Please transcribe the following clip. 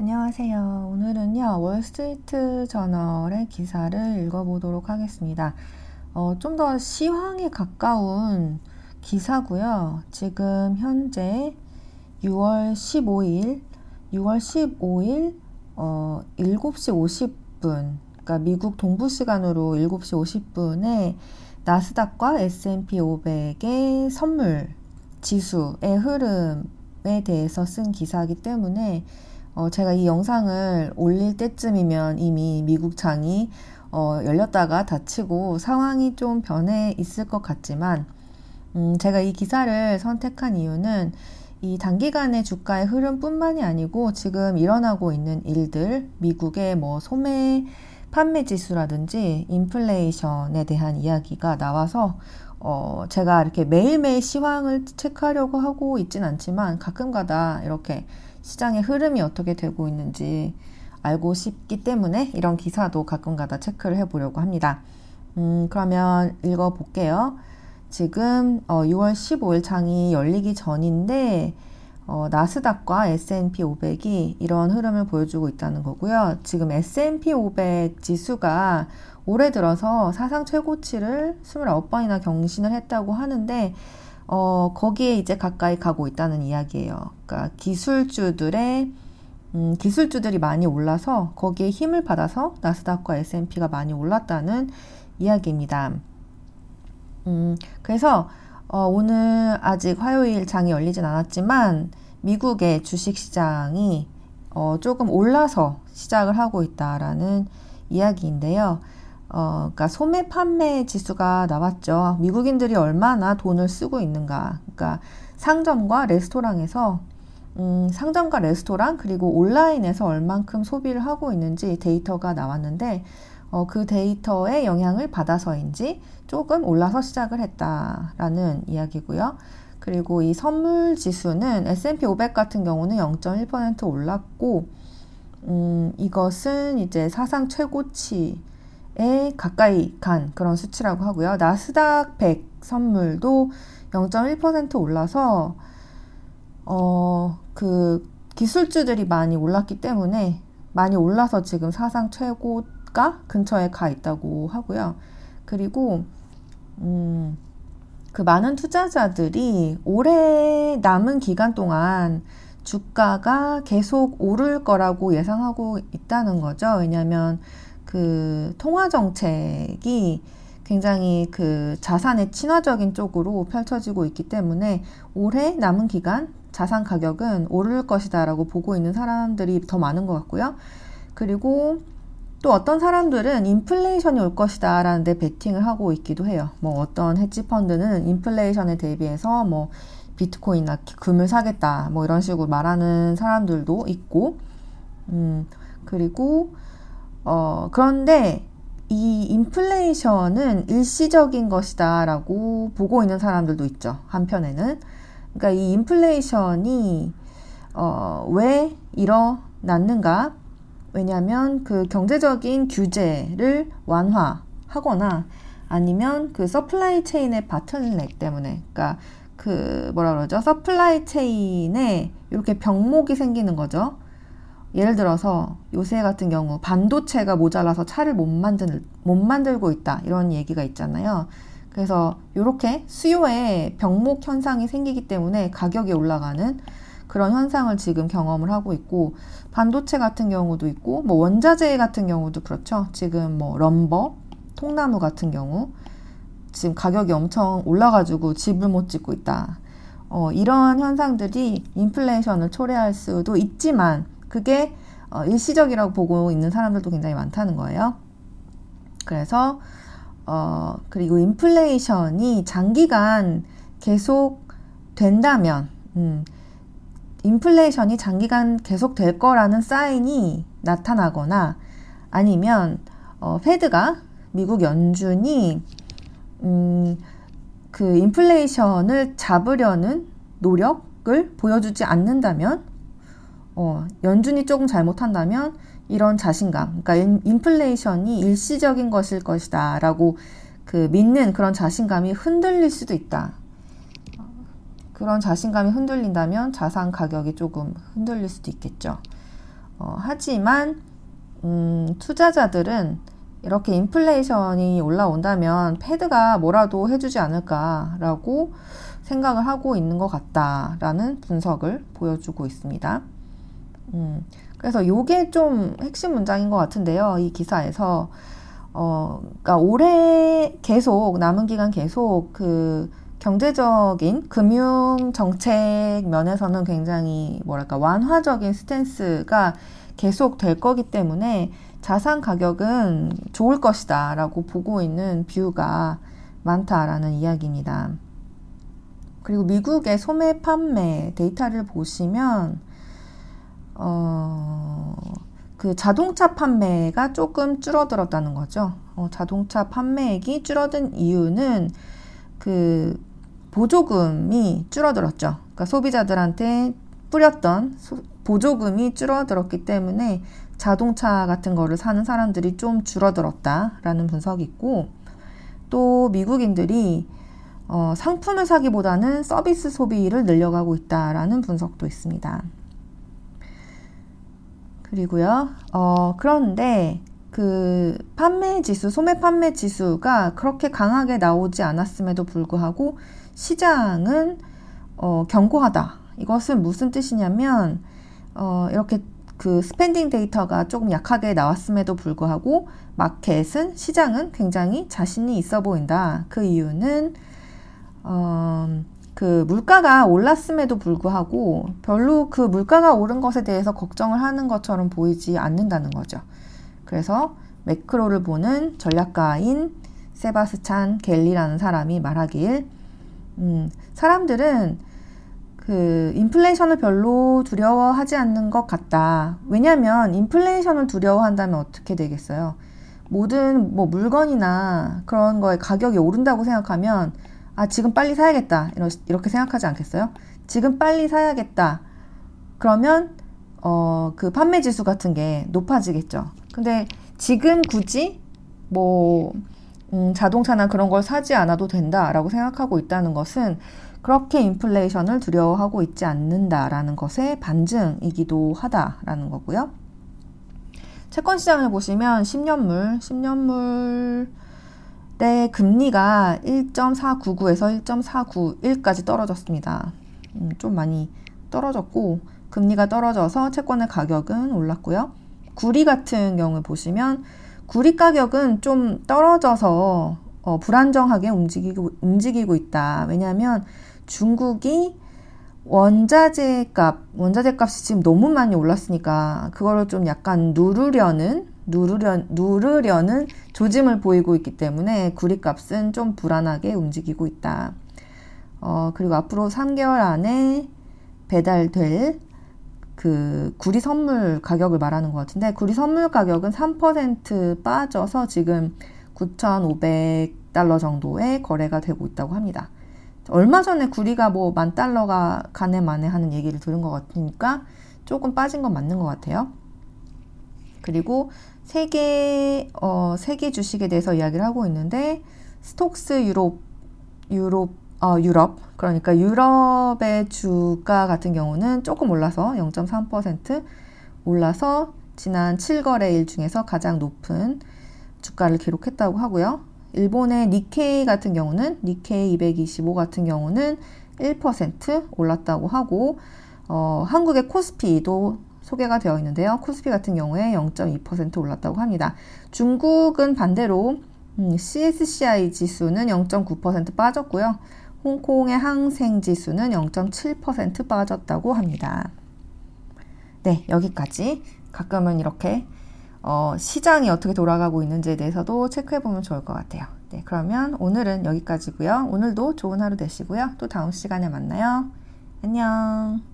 안녕하세요. 오늘은요, 월스트리트 저널의 기사를 읽어보도록 하겠습니다. 어, 좀 더 시황에 가까운 기사고요. 지금 현재 6월 15일, 6월 15일, 어, 7시 50분, 그러니까 미국 동부 시간으로 7시 50분에 나스닥과 S&P 500의 선물 지수의 흐름에 대해서 쓴 기사이기 때문에 어, 제가 이 영상을 올릴 때쯤이면 이미 미국 장이 어, 열렸다가 닫히고 상황이 좀 변해 있을 것 같지만 음, 제가 이 기사를 선택한 이유는 이 단기간의 주가의 흐름뿐만이 아니고 지금 일어나고 있는 일들, 미국의 뭐 소매 판매 지수라든지 인플레이션에 대한 이야기가 나와서 어, 제가 이렇게 매일매일 시황을 체크하려고 하고 있진 않지만 가끔가다 이렇게 시장의 흐름이 어떻게 되고 있는지 알고 싶기 때문에 이런 기사도 가끔가다 체크를 해보려고 합니다. 음, 그러면 읽어볼게요. 지금 어, 6월 15일 장이 열리기 전인데 어, 나스닥과 S&P 500이 이런 흐름을 보여주고 있다는 거고요. 지금 S&P 500 지수가 올해 들어서 사상 최고치를 29번이나 경신을 했다고 하는데 어, 거기에 이제 가까이 가고 있다는 이야기예요. 그러니까 기술주들의 음, 기술주들이 많이 올라서 거기에 힘을 받아서 나스닥과 S&P가 많이 올랐다는 이야기입니다. 음, 그래서 어, 오늘 아직 화요일 장이 열리진 않았지만 미국의 주식 시장이 어, 조금 올라서 시작을 하고 있다라는 이야기인데요. 어, 그러니까 소매 판매 지수가 나왔죠. 미국인들이 얼마나 돈을 쓰고 있는가. 그러니까 상점과 레스토랑에서 음, 상점과 레스토랑 그리고 온라인에서 얼만큼 소비를 하고 있는지 데이터가 나왔는데 어, 그 데이터의 영향을 받아서인지 조금 올라서 시작을 했다라는 이야기고요. 그리고 이 선물 지수는 S&P 500 같은 경우는 0.1% 올랐고 음, 이것은 이제 사상 최고치 에 가까이 간 그런 수치라고 하고요. 나스닥 100 선물도 0.1% 올라서 어, 그 기술주들이 많이 올랐기 때문에 많이 올라서 지금 사상 최고가 근처에 가 있다고 하고요. 그리고 음, 그 많은 투자자들이 올해 남은 기간 동안 주가가 계속 오를 거라고 예상하고 있다는 거죠. 왜냐하면 그 통화 정책이 굉장히 그 자산의 친화적인 쪽으로 펼쳐지고 있기 때문에 올해 남은 기간 자산 가격은 오를 것이다라고 보고 있는 사람들이 더 많은 것 같고요. 그리고 또 어떤 사람들은 인플레이션이 올 것이다라는 데 베팅을 하고 있기도 해요. 뭐 어떤 헤지 펀드는 인플레이션에 대비해서 뭐 비트코인이나 금을 사겠다 뭐 이런 식으로 말하는 사람들도 있고 음 그리고 어, 그런데 이 인플레이션은 일시적인 것이다 라고 보고 있는 사람들도 있죠. 한편에는. 그러니까 이 인플레이션이 어, 왜 일어났는가? 왜냐하면 그 경제적인 규제를 완화하거나 아니면 그 supply chain의 bottleneck 때문에 그러니까 그 뭐라 그러죠? supply chain에 이렇게 병목이 생기는 거죠. 예를 들어서 요새 같은 경우 반도체가 모자라서 차를 못 만들 못 만들고 있다 이런 얘기가 있잖아요. 그래서 이렇게 수요에 병목 현상이 생기기 때문에 가격이 올라가는 그런 현상을 지금 경험을 하고 있고 반도체 같은 경우도 있고 뭐 원자재 같은 경우도 그렇죠. 지금 뭐 럼버, 통나무 같은 경우 지금 가격이 엄청 올라가지고 집을 못 짓고 있다. 어, 이런 현상들이 인플레이션을 초래할 수도 있지만 그게 어, 일시적이라고 보고 있는 사람들도 굉장히 많다는 거예요. 그래서 어, 그리고 인플레이션이 장기간 계속 된다면, 음, 인플레이션이 장기간 계속 될 거라는 사인이 나타나거나 아니면 어, 페드가 미국 연준이 음, 그 인플레이션을 잡으려는 노력을 보여주지 않는다면 어, 연준이 조금 잘못한다면 이런 자신감, 그러니까 인플레이션이 일시적인 것일 것이다 라고 그 믿는 그런 자신감이 흔들릴 수도 있다. 그런 자신감이 흔들린다면 자산 가격이 조금 흔들릴 수도 있겠죠. 어, 하지만 음, 투자자들은 이렇게 인플레이션이 올라온다면 패드가 뭐라도 해주지 않을까라고 생각을 하고 있는 것 같다라는 분석을 보여주고 있습니다. 음, 그래서 이게 좀 핵심 문장인 것 같은데요. 이 기사에서 어, 그러니까 올해 계속 남은 기간 계속 그 경제적인 금융 정책 면에서는 굉장히 뭐랄까 완화적인 스탠스가 계속 될 거기 때문에 자산 가격은 좋을 것이다 라고 보고 있는 뷰가 많다라는 이야기입니다. 그리고 미국의 소매 판매 데이터를 보시면 어, 그 자동차 판매가 조금 줄어들었다는 거죠. 어, 자동차 판매액이 줄어든 이유는 그 보조금이 줄어들었죠. 그러니까 소비자들한테 뿌렸던 소, 보조금이 줄어들었기 때문에 자동차 같은 거를 사는 사람들이 좀 줄어들었다라는 분석이 있고 또 미국인들이 어, 상품을 사기보다는 서비스 소비를 늘려가고 있다라는 분석도 있습니다. 그리고요, 어, 그런데 그 판매 지수, 소매 판매 지수가 그렇게 강하게 나오지 않았음에도 불구하고 시장은 어, 견고하다. 이것은 무슨 뜻이냐면 어, 이렇게 그 spending 데이터가 조금 약하게 나왔음에도 불구하고 마켓은 시장은 굉장히 자신이 있어 보인다. 그 이유는 어, 그 물가가 올랐음에도 불구하고 별로 그 물가가 오른 것에 대해서 걱정을 하는 것처럼 보이지 않는다는 거죠. 그래서 매크로를 보는 전략가인 세바스찬 갤리라는 사람이 말하길 음, 사람들은 그 인플레이션을 별로 두려워하지 않는 것 같다. 왜냐하면 인플레이션을 두려워한다면 어떻게 되겠어요? 모든 뭐 물건이나 그런 거에 가격이 오른다고 생각하면 아 지금 빨리 사야겠다 이렇게 생각하지 않겠어요? 지금 빨리 사야겠다. 그러면 어 그 판매 지수 같은 게 높아지겠죠. 근데 지금 굳이 뭐 음, 자동차나 그런 걸 사지 않아도 된다라고 생각하고 있다는 것은 그렇게 인플레이션을 두려워하고 있지 않는다라는 것의 반증이기도 하다라는 거고요. 채권 시장을 보시면 10년물, 10년물 의 금리가 1.499에서 1.491까지 떨어졌습니다. 음, 좀 많이 떨어졌고 금리가 떨어져서 채권의 가격은 올랐고요. 구리 같은 경우 보시면 구리 가격은 좀 떨어져서 어, 불안정하게 움직이고, 움직이고 있다. 왜냐하면 중국이 원자재 값, 원자재 값이 지금 너무 많이 올랐으니까 그거를 좀 약간 누르려는 누르려, 누르려는 조짐을 보이고 있기 때문에 구리 값은 좀 불안하게 움직이고 있다. 어, 그리고 앞으로 3개월 안에 배달될 그 구리 선물 가격을 말하는 것 같은데 구리 선물 가격은 3% 빠져서 지금 9,500달러 정도의 거래가 되고 있다고 합니다. 얼마 전에 구리가 뭐 만 달러가 가네 만에 하는 얘기를 들은 것 같으니까 조금 빠진 건 맞는 것 같아요. 그리고 세계 어, 세계 주식에 대해서 이야기를 하고 있는데 스톡스 유럽 유럽 어, 유럽 그러니까 유럽의 주가 같은 경우는 조금 올라서 0.3% 올라서 지난 7거래일 중에서 가장 높은 주가를 기록했다고 하고요. 일본의 니케이 같은 경우는 니케이 225 같은 경우는 1% 올랐다고 하고 어, 한국의 코스피도 소개가 되어 있는데요. 코스피 같은 경우에 0.2% 올랐다고 합니다. 중국은 반대로 음, CSCI 지수는 0.9% 빠졌고요. 홍콩의 항생 지수는 0.7% 빠졌다고 합니다. 네, 여기까지. 가끔은 이렇게 어, 시장이 어떻게 돌아가고 있는지에 대해서도 체크해 보면 좋을 것 같아요. 네, 그러면 오늘은 여기까지고요. 오늘도 좋은 하루 되시고요. 또 다음 시간에 만나요. 안녕.